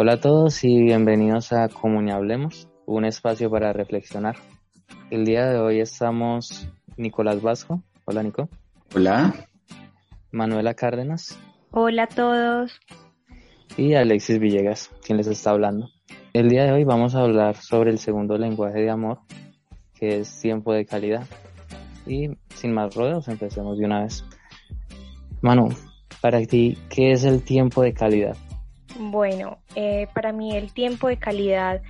Hola a todos y bienvenidos a Comuniablemos, un espacio para reflexionar. El día de hoy estamos Nicolás Vasco. Hola Nico. Hola. Manuela Cárdenas. Hola a todos. Y Alexis Villegas, quien les está hablando. El día de hoy vamos a hablar sobre el segundo lenguaje de amor, que es tiempo de calidad. Y sin más rodeos, empecemos de una vez. Manu, para ti, ¿qué es el tiempo de calidad? Bueno, eh, para mí el tiempo de calidad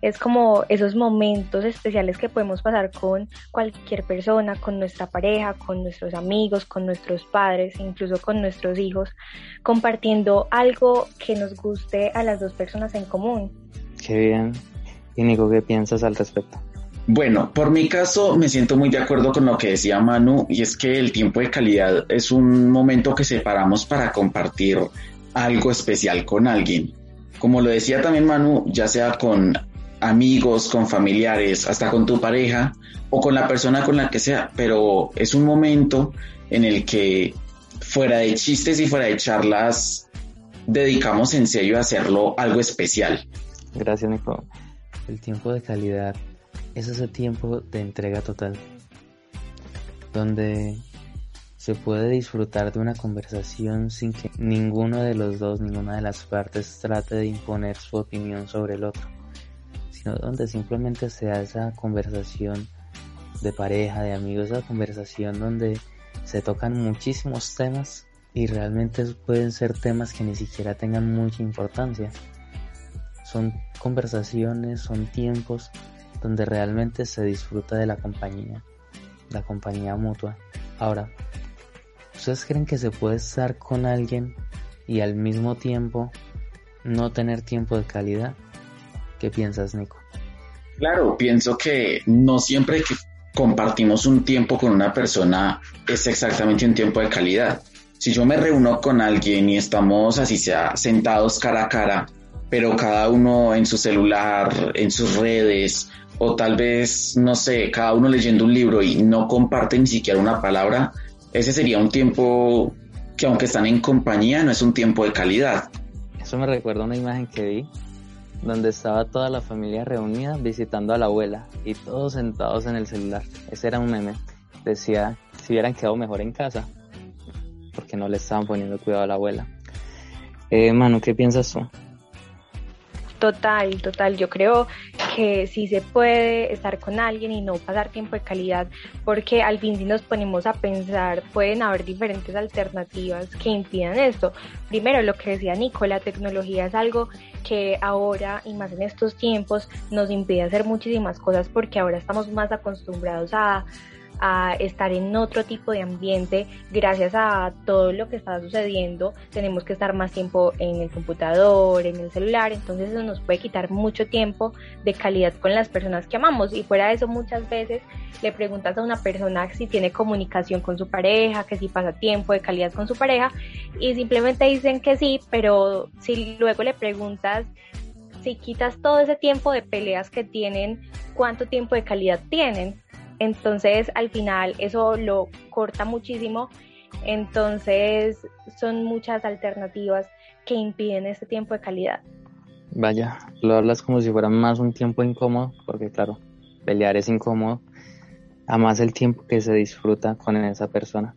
es como esos momentos especiales que podemos pasar con cualquier persona, con nuestra pareja, con nuestros amigos, con nuestros padres, incluso con nuestros hijos, compartiendo algo que nos guste a las dos personas en común. Qué bien. Y Nico, ¿qué piensas al respecto? Bueno, por mi caso me siento muy de acuerdo con lo que decía Manu y es que el tiempo de calidad es un momento que separamos para compartir algo especial con alguien. Como lo decía también Manu, ya sea con amigos, con familiares, hasta con tu pareja o con la persona con la que sea, pero es un momento en el que fuera de chistes y fuera de charlas dedicamos en serio a hacerlo algo especial. Gracias, Nico. El tiempo de calidad es ese tiempo de entrega total, donde se puede disfrutar de una conversación sin que ninguno de los dos, ninguna de las partes trate de imponer su opinión sobre el otro, sino donde simplemente se da esa conversación de pareja, de amigos, esa conversación donde se tocan muchísimos temas y realmente pueden ser temas que ni siquiera tengan mucha importancia. Son conversaciones, son tiempos donde realmente se disfruta de la compañía, la compañía mutua. Ahora, ¿Ustedes creen que se puede estar con alguien y al mismo tiempo no tener tiempo de calidad? ¿Qué piensas, Nico? Claro, pienso que no siempre que compartimos un tiempo con una persona es exactamente un tiempo de calidad. Si yo me reúno con alguien y estamos así sea sentados cara a cara, pero cada uno en su celular, en sus redes, o tal vez, no sé, cada uno leyendo un libro y no comparte ni siquiera una palabra, ese sería un tiempo que aunque están en compañía, no es un tiempo de calidad. Eso me recuerda una imagen que vi donde estaba toda la familia reunida visitando a la abuela y todos sentados en el celular. Ese era un meme. Decía si hubieran quedado mejor en casa, porque no le estaban poniendo cuidado a la abuela. Eh, Manu, ¿qué piensas tú? Total, total. Yo creo que sí se puede estar con alguien y no pasar tiempo de calidad, porque al fin si nos ponemos a pensar, pueden haber diferentes alternativas que impidan esto. Primero, lo que decía Nico, la tecnología es algo que ahora y más en estos tiempos nos impide hacer muchísimas cosas porque ahora estamos más acostumbrados a a estar en otro tipo de ambiente gracias a todo lo que está sucediendo. Tenemos que estar más tiempo en el computador, en el celular, entonces eso nos puede quitar mucho tiempo de calidad con las personas que amamos y fuera de eso muchas veces le preguntas a una persona si tiene comunicación con su pareja, que si pasa tiempo de calidad con su pareja y simplemente dicen que sí, pero si luego le preguntas si quitas todo ese tiempo de peleas que tienen, ¿cuánto tiempo de calidad tienen? Entonces, al final, eso lo corta muchísimo. Entonces, son muchas alternativas que impiden este tiempo de calidad. Vaya, lo hablas como si fuera más un tiempo incómodo, porque claro, pelear es incómodo, a más el tiempo que se disfruta con esa persona.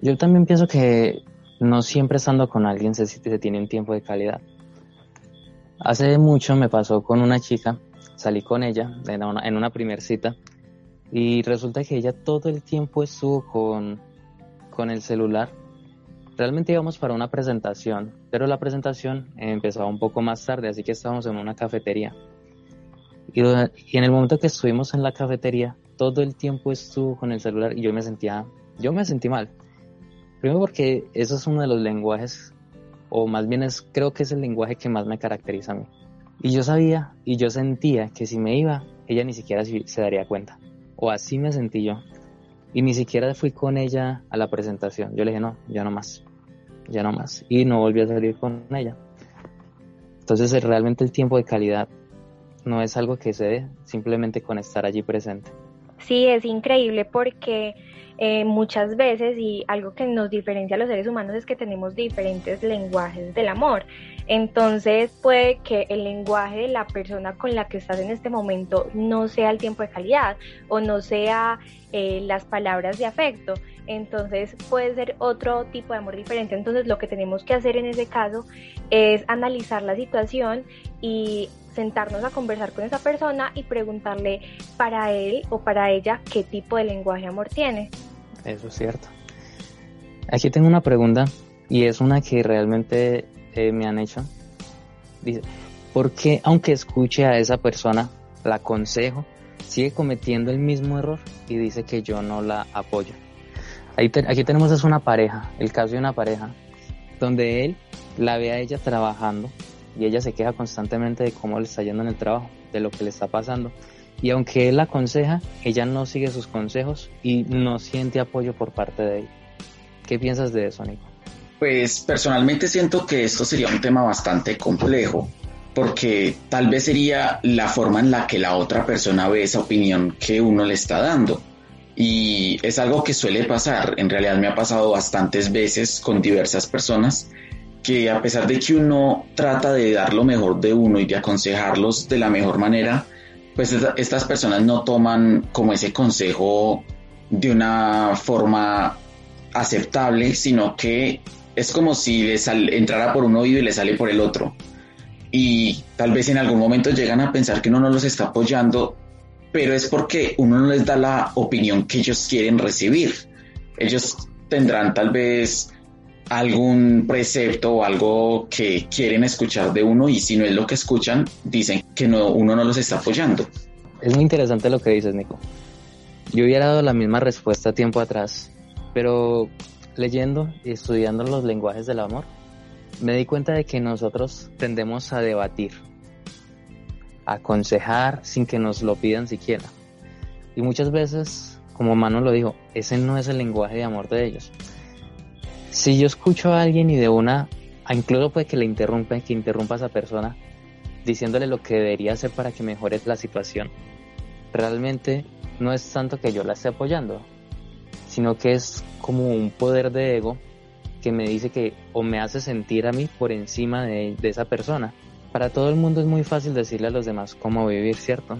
Yo también pienso que no siempre estando con alguien se, se tiene un tiempo de calidad. Hace mucho me pasó con una chica salí con ella en una, en una primer cita y resulta que ella todo el tiempo estuvo con, con el celular. Realmente íbamos para una presentación, pero la presentación empezaba un poco más tarde, así que estábamos en una cafetería. Y, y en el momento que estuvimos en la cafetería, todo el tiempo estuvo con el celular y yo me sentía, yo me sentí mal. Primero porque eso es uno de los lenguajes, o más bien es, creo que es el lenguaje que más me caracteriza a mí. Y yo sabía y yo sentía que si me iba, ella ni siquiera se daría cuenta. O así me sentí yo. Y ni siquiera fui con ella a la presentación. Yo le dije, no, ya no más. Ya no más. Y no volví a salir con ella. Entonces realmente el tiempo de calidad no es algo que se dé simplemente con estar allí presente. Sí, es increíble porque eh, muchas veces y algo que nos diferencia a los seres humanos es que tenemos diferentes lenguajes del amor. Entonces puede que el lenguaje de la persona con la que estás en este momento no sea el tiempo de calidad o no sea eh, las palabras de afecto. Entonces puede ser otro tipo de amor diferente. Entonces lo que tenemos que hacer en ese caso es analizar la situación y sentarnos a conversar con esa persona y preguntarle para él o para ella qué tipo de lenguaje de amor tiene. Eso es cierto. Aquí tengo una pregunta y es una que realmente eh, me han hecho. Dice, ¿por qué aunque escuche a esa persona, la aconsejo, sigue cometiendo el mismo error y dice que yo no la apoyo? aquí tenemos es una pareja, el caso de una pareja, donde él la ve a ella trabajando y ella se queja constantemente de cómo le está yendo en el trabajo, de lo que le está pasando. Y aunque él la aconseja, ella no sigue sus consejos y no siente apoyo por parte de él. ¿Qué piensas de eso, Nico? Pues personalmente siento que esto sería un tema bastante complejo, porque tal vez sería la forma en la que la otra persona ve esa opinión que uno le está dando. Y es algo que suele pasar, en realidad me ha pasado bastantes veces con diversas personas que a pesar de que uno trata de dar lo mejor de uno y de aconsejarlos de la mejor manera, pues estas personas no toman como ese consejo de una forma aceptable, sino que es como si les entrara por un oído y le sale por el otro. Y tal vez en algún momento llegan a pensar que uno no los está apoyando, pero es porque uno no les da la opinión que ellos quieren recibir. Ellos tendrán tal vez algún precepto o algo que quieren escuchar de uno y si no es lo que escuchan, dicen que no, uno no los está apoyando. Es muy interesante lo que dices, Nico. Yo hubiera dado la misma respuesta tiempo atrás, pero leyendo y estudiando los lenguajes del amor, me di cuenta de que nosotros tendemos a debatir, a aconsejar sin que nos lo pidan siquiera. Y muchas veces, como Manu lo dijo, ese no es el lenguaje de amor de ellos si yo escucho a alguien y de una, incluso puede que le interrumpa, que interrumpa a esa persona, diciéndole lo que debería hacer para que mejore la situación, realmente no es tanto que yo la esté apoyando, sino que es como un poder de ego que me dice que o me hace sentir a mí por encima de, esa persona. Para todo el mundo es muy fácil decirle a los demás cómo vivir, ¿cierto?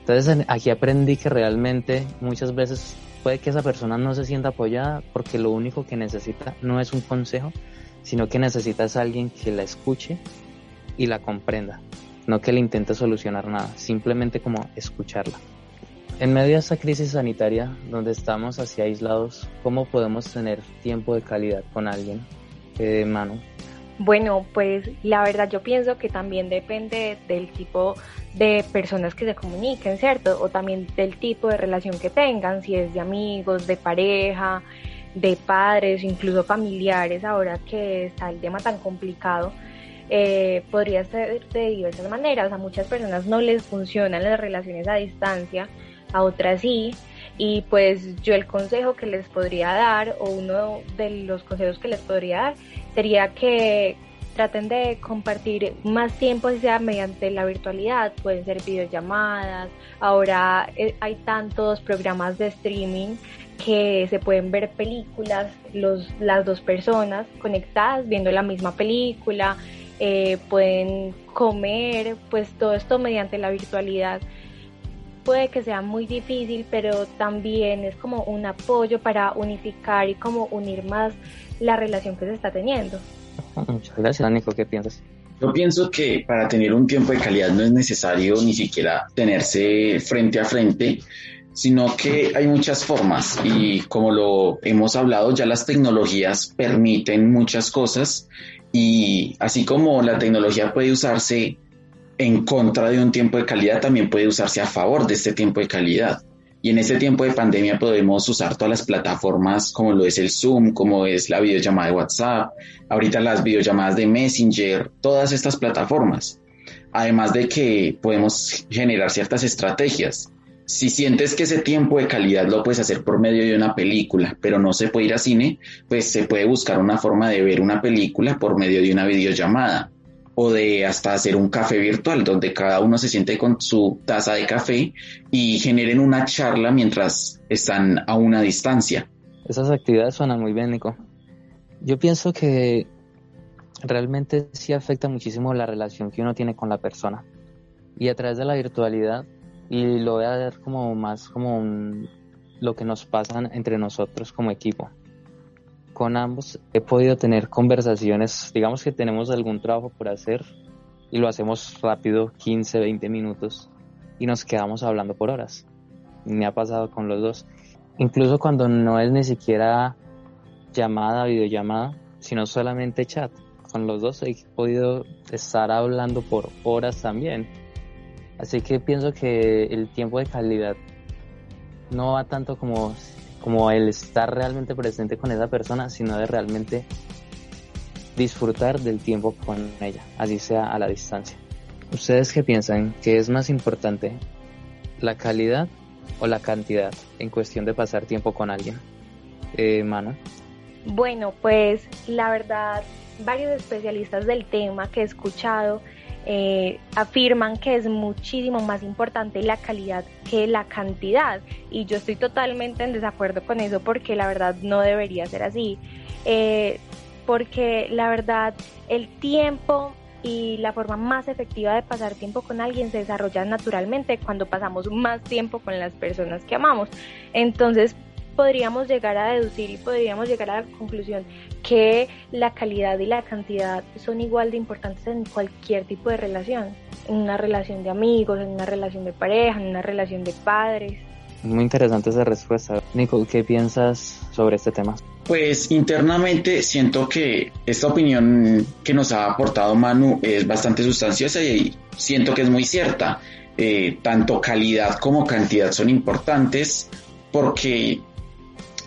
Entonces aquí aprendí que realmente muchas veces puede que esa persona no se sienta apoyada porque lo único que necesita no es un consejo, sino que necesita es alguien que la escuche y la comprenda, no que le intente solucionar nada, simplemente como escucharla. En medio de esta crisis sanitaria, donde estamos así aislados, ¿cómo podemos tener tiempo de calidad con alguien? de mano bueno, pues la verdad yo pienso que también depende del tipo de personas que se comuniquen, ¿cierto? O también del tipo de relación que tengan, si es de amigos, de pareja, de padres, incluso familiares, ahora que está el tema tan complicado. Eh, podría ser de diversas maneras. A muchas personas no les funcionan las relaciones a distancia, a sí. Y pues yo el consejo que les podría dar, o uno de los consejos que les podría dar, sería que traten de compartir más tiempo, sea mediante la virtualidad, pueden ser videollamadas, ahora eh, hay tantos programas de streaming que se pueden ver películas, los, las dos personas conectadas viendo la misma película, eh, pueden comer, pues todo esto mediante la virtualidad puede que sea muy difícil, pero también es como un apoyo para unificar y como unir más la relación que se está teniendo. Muchas gracias, Nico. ¿Qué piensas? Yo pienso que para tener un tiempo de calidad no es necesario ni siquiera tenerse frente a frente, sino que hay muchas formas y como lo hemos hablado, ya las tecnologías permiten muchas cosas y así como la tecnología puede usarse en contra de un tiempo de calidad, también puede usarse a favor de este tiempo de calidad. Y en este tiempo de pandemia podemos usar todas las plataformas como lo es el Zoom, como es la videollamada de WhatsApp, ahorita las videollamadas de Messenger, todas estas plataformas. Además de que podemos generar ciertas estrategias. Si sientes que ese tiempo de calidad lo puedes hacer por medio de una película, pero no se puede ir a cine, pues se puede buscar una forma de ver una película por medio de una videollamada o de hasta hacer un café virtual donde cada uno se siente con su taza de café y generen una charla mientras están a una distancia. Esas actividades suenan muy bien. Yo pienso que realmente sí afecta muchísimo la relación que uno tiene con la persona. Y a través de la virtualidad, y lo voy a ver como más como lo que nos pasa entre nosotros como equipo con ambos he podido tener conversaciones, digamos que tenemos algún trabajo por hacer y lo hacemos rápido, 15, 20 minutos, y nos quedamos hablando por horas. Me ha pasado con los dos. Incluso cuando no es ni siquiera llamada, videollamada, sino solamente chat. Con los dos he podido estar hablando por horas también. Así que pienso que el tiempo de calidad no va tanto como como el estar realmente presente con esa persona, sino de realmente disfrutar del tiempo con ella, así sea a la distancia. ¿Ustedes qué piensan? ¿Qué es más importante? ¿La calidad o la cantidad en cuestión de pasar tiempo con alguien? Eh, Mana. Bueno, pues la verdad, varios especialistas del tema que he escuchado eh, afirman que es muchísimo más importante la calidad que la cantidad. Y yo estoy totalmente en desacuerdo con eso porque la verdad no debería ser así. Eh, porque la verdad el tiempo y la forma más efectiva de pasar tiempo con alguien se desarrolla naturalmente cuando pasamos más tiempo con las personas que amamos. Entonces podríamos llegar a deducir y podríamos llegar a la conclusión que la calidad y la cantidad son igual de importantes en cualquier tipo de relación, en una relación de amigos, en una relación de pareja, en una relación de padres. Muy interesante esa respuesta. Nico, ¿qué piensas sobre este tema? Pues internamente siento que esta opinión que nos ha aportado Manu es bastante sustanciosa y siento que es muy cierta. Eh, tanto calidad como cantidad son importantes porque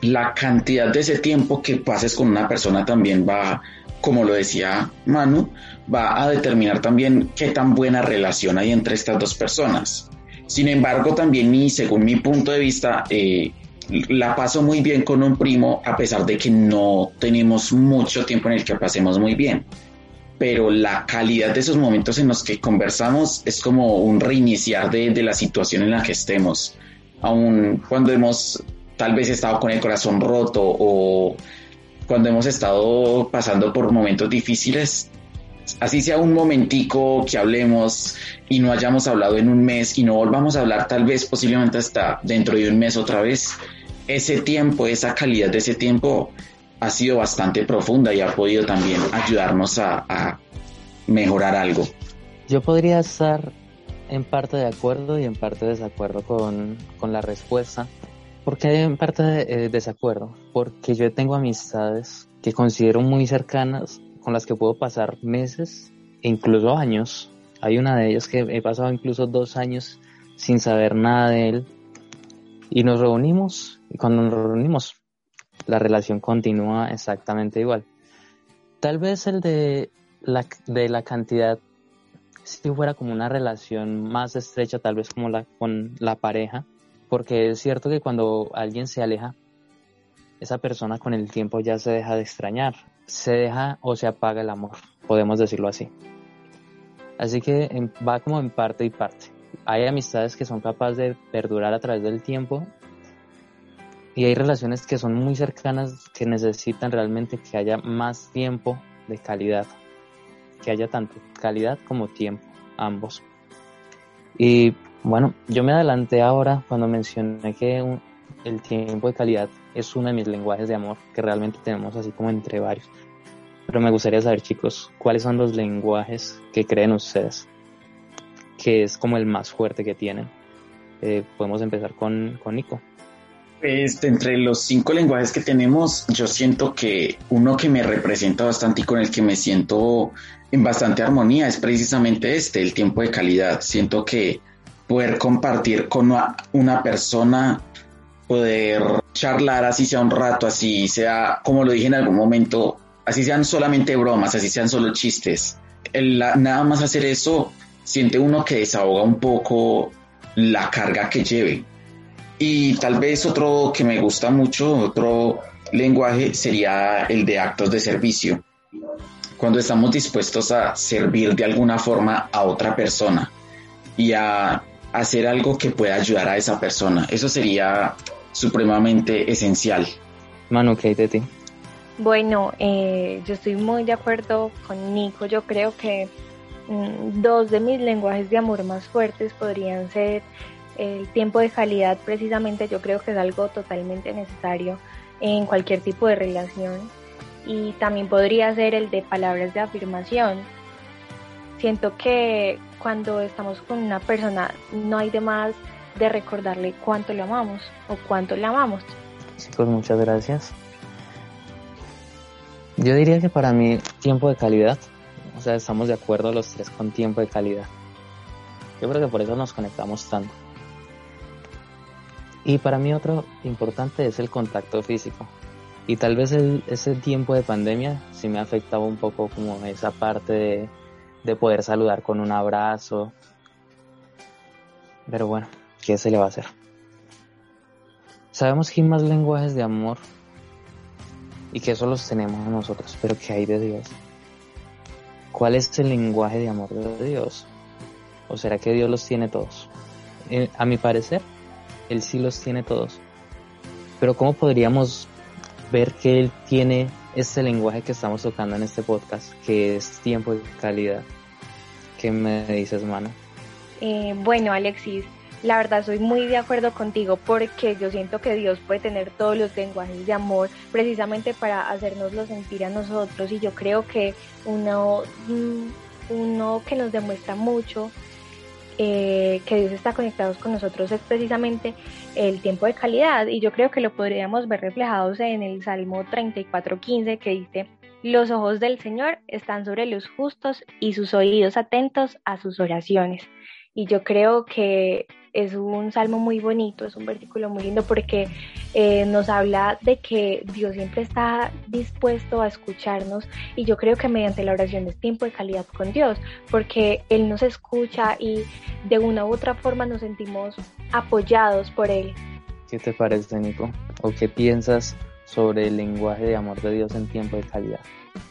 la cantidad de ese tiempo que pases con una persona también va, como lo decía Manu, va a determinar también qué tan buena relación hay entre estas dos personas. Sin embargo, también y según mi punto de vista, eh, la paso muy bien con un primo a pesar de que no tenemos mucho tiempo en el que pasemos muy bien. Pero la calidad de esos momentos en los que conversamos es como un reiniciar de, de la situación en la que estemos. Aun cuando hemos tal vez estado con el corazón roto o cuando hemos estado pasando por momentos difíciles, así sea un momentico que hablemos y no hayamos hablado en un mes y no volvamos a hablar tal vez posiblemente hasta dentro de un mes otra vez, ese tiempo, esa calidad de ese tiempo ha sido bastante profunda y ha podido también ayudarnos a, mejorar algo. Yo podría estar en parte de acuerdo y en parte de desacuerdo con, con la respuesta ¿Por qué en parte de, eh, desacuerdo? Porque yo tengo amistades que considero muy cercanas, con las que puedo pasar meses e incluso años. Hay una de ellas que he pasado incluso dos años sin saber nada de él. Y nos reunimos, y cuando nos reunimos, la relación continúa exactamente igual. Tal vez el de la, de la cantidad, si fuera como una relación más estrecha, tal vez como la con la pareja, porque es cierto que cuando alguien se aleja, esa persona con el tiempo ya se deja de extrañar, se deja o se apaga el amor, podemos decirlo así. Así que va como en parte y parte. Hay amistades que son capaces de perdurar a través del tiempo y hay relaciones que son muy cercanas que necesitan realmente que haya más tiempo de calidad, que haya tanto calidad como tiempo, ambos. Y bueno, yo me adelanté ahora cuando mencioné que el tiempo de calidad es uno de mis lenguajes de amor que realmente tenemos así como entre varios. Pero me gustaría saber, chicos, cuáles son los lenguajes que creen ustedes que es como el más fuerte que tienen. Eh, podemos empezar con, con Nico. Pues entre los cinco lenguajes que tenemos, yo siento que uno que me representa bastante y con el que me siento en bastante armonía es precisamente este, el tiempo de calidad. Siento que poder compartir con una persona, poder charlar así sea un rato, así sea, como lo dije en algún momento, así sean solamente bromas, así sean solo chistes. nada más hacer eso, siente uno que desahoga un poco la carga que lleve. Y tal vez otro que me gusta mucho, otro lenguaje sería el de actos de servicio. Cuando estamos dispuestos a servir de alguna forma a otra persona y a hacer algo que pueda ayudar a esa persona. Eso sería supremamente esencial. Manu, ¿qué hay de ti? Bueno, eh, yo estoy muy de acuerdo con Nico. Yo creo que mm, dos de mis lenguajes de amor más fuertes podrían ser el tiempo de calidad, precisamente yo creo que es algo totalmente necesario en cualquier tipo de relación. Y también podría ser el de palabras de afirmación. Siento que cuando estamos con una persona no hay de más de recordarle cuánto le amamos o cuánto le amamos. Chicos, muchas gracias. Yo diría que para mí tiempo de calidad, o sea, estamos de acuerdo los tres con tiempo de calidad. Yo creo que por eso nos conectamos tanto. Y para mí otro importante es el contacto físico. Y tal vez ese tiempo de pandemia sí me ha afectado un poco como esa parte de, de poder saludar con un abrazo. Pero bueno, ¿qué se le va a hacer? Sabemos que hay más lenguajes de amor y que eso los tenemos nosotros, pero ¿qué hay de Dios? ¿Cuál es el lenguaje de amor de Dios? ¿O será que Dios los tiene todos? Eh, a mi parecer, Él sí los tiene todos. Pero ¿cómo podríamos ver que Él tiene este lenguaje que estamos tocando en este podcast, que es tiempo de calidad? ¿Qué me dices, mano? Eh, bueno, Alexis, la verdad soy muy de acuerdo contigo porque yo siento que Dios puede tener todos los lenguajes de amor precisamente para hacernoslo sentir a nosotros y yo creo que uno, mm, uno que nos demuestra mucho eh, que Dios está conectado con nosotros es precisamente el tiempo de calidad y yo creo que lo podríamos ver reflejados en el Salmo 34.15 que dice los ojos del Señor están sobre los justos y sus oídos atentos a sus oraciones. Y yo creo que es un salmo muy bonito, es un versículo muy lindo porque eh, nos habla de que Dios siempre está dispuesto a escucharnos y yo creo que mediante la oración es tiempo de calidad con Dios porque Él nos escucha y de una u otra forma nos sentimos apoyados por Él. ¿Qué te parece, Nico? ¿O qué piensas sobre el lenguaje de amor de Dios en tiempo de calidad?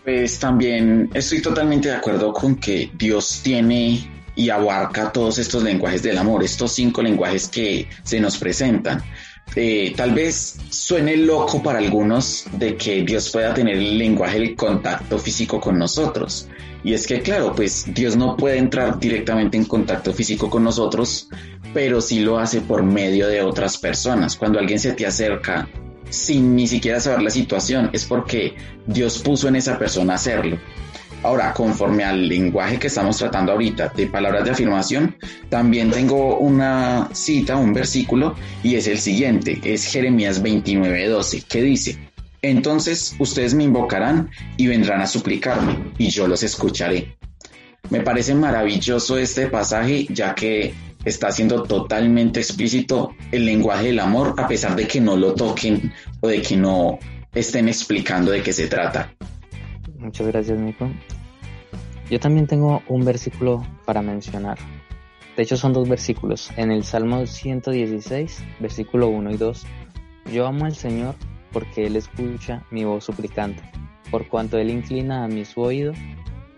Pues también estoy totalmente de acuerdo con que Dios tiene y abarca todos estos lenguajes del amor, estos cinco lenguajes que se nos presentan. Eh, tal vez suene loco para algunos de que Dios pueda tener el lenguaje del contacto físico con nosotros. Y es que, claro, pues Dios no puede entrar directamente en contacto físico con nosotros, pero sí lo hace por medio de otras personas. Cuando alguien se te acerca sin ni siquiera saber la situación, es porque Dios puso en esa persona hacerlo. Ahora, conforme al lenguaje que estamos tratando ahorita de palabras de afirmación, también tengo una cita, un versículo, y es el siguiente, es Jeremías 29:12, que dice, entonces ustedes me invocarán y vendrán a suplicarme, y yo los escucharé. Me parece maravilloso este pasaje, ya que está siendo totalmente explícito el lenguaje del amor, a pesar de que no lo toquen o de que no estén explicando de qué se trata. Muchas gracias, Nico. Yo también tengo un versículo para mencionar. De hecho, son dos versículos. En el Salmo 116, versículo 1 y 2, yo amo al Señor porque Él escucha mi voz suplicante. Por cuanto Él inclina a mi oído,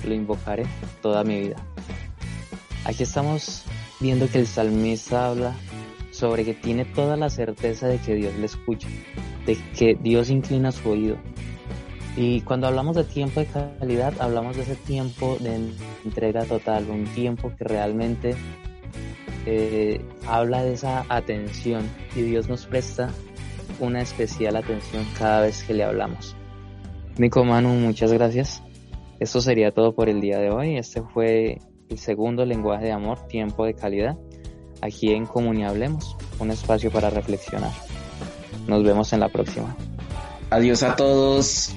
lo invocaré toda mi vida. Aquí estamos viendo que el salmista habla sobre que tiene toda la certeza de que Dios le escucha, de que Dios inclina su oído, y cuando hablamos de tiempo de calidad, hablamos de ese tiempo de entrega total, un tiempo que realmente eh, habla de esa atención y Dios nos presta una especial atención cada vez que le hablamos. Nico Manu, muchas gracias. Esto sería todo por el día de hoy. Este fue el segundo lenguaje de amor, tiempo de calidad, aquí en Comuniablemos, un espacio para reflexionar. Nos vemos en la próxima. Adiós a todos.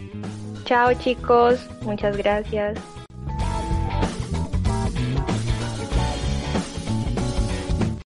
Chao chicos, muchas gracias.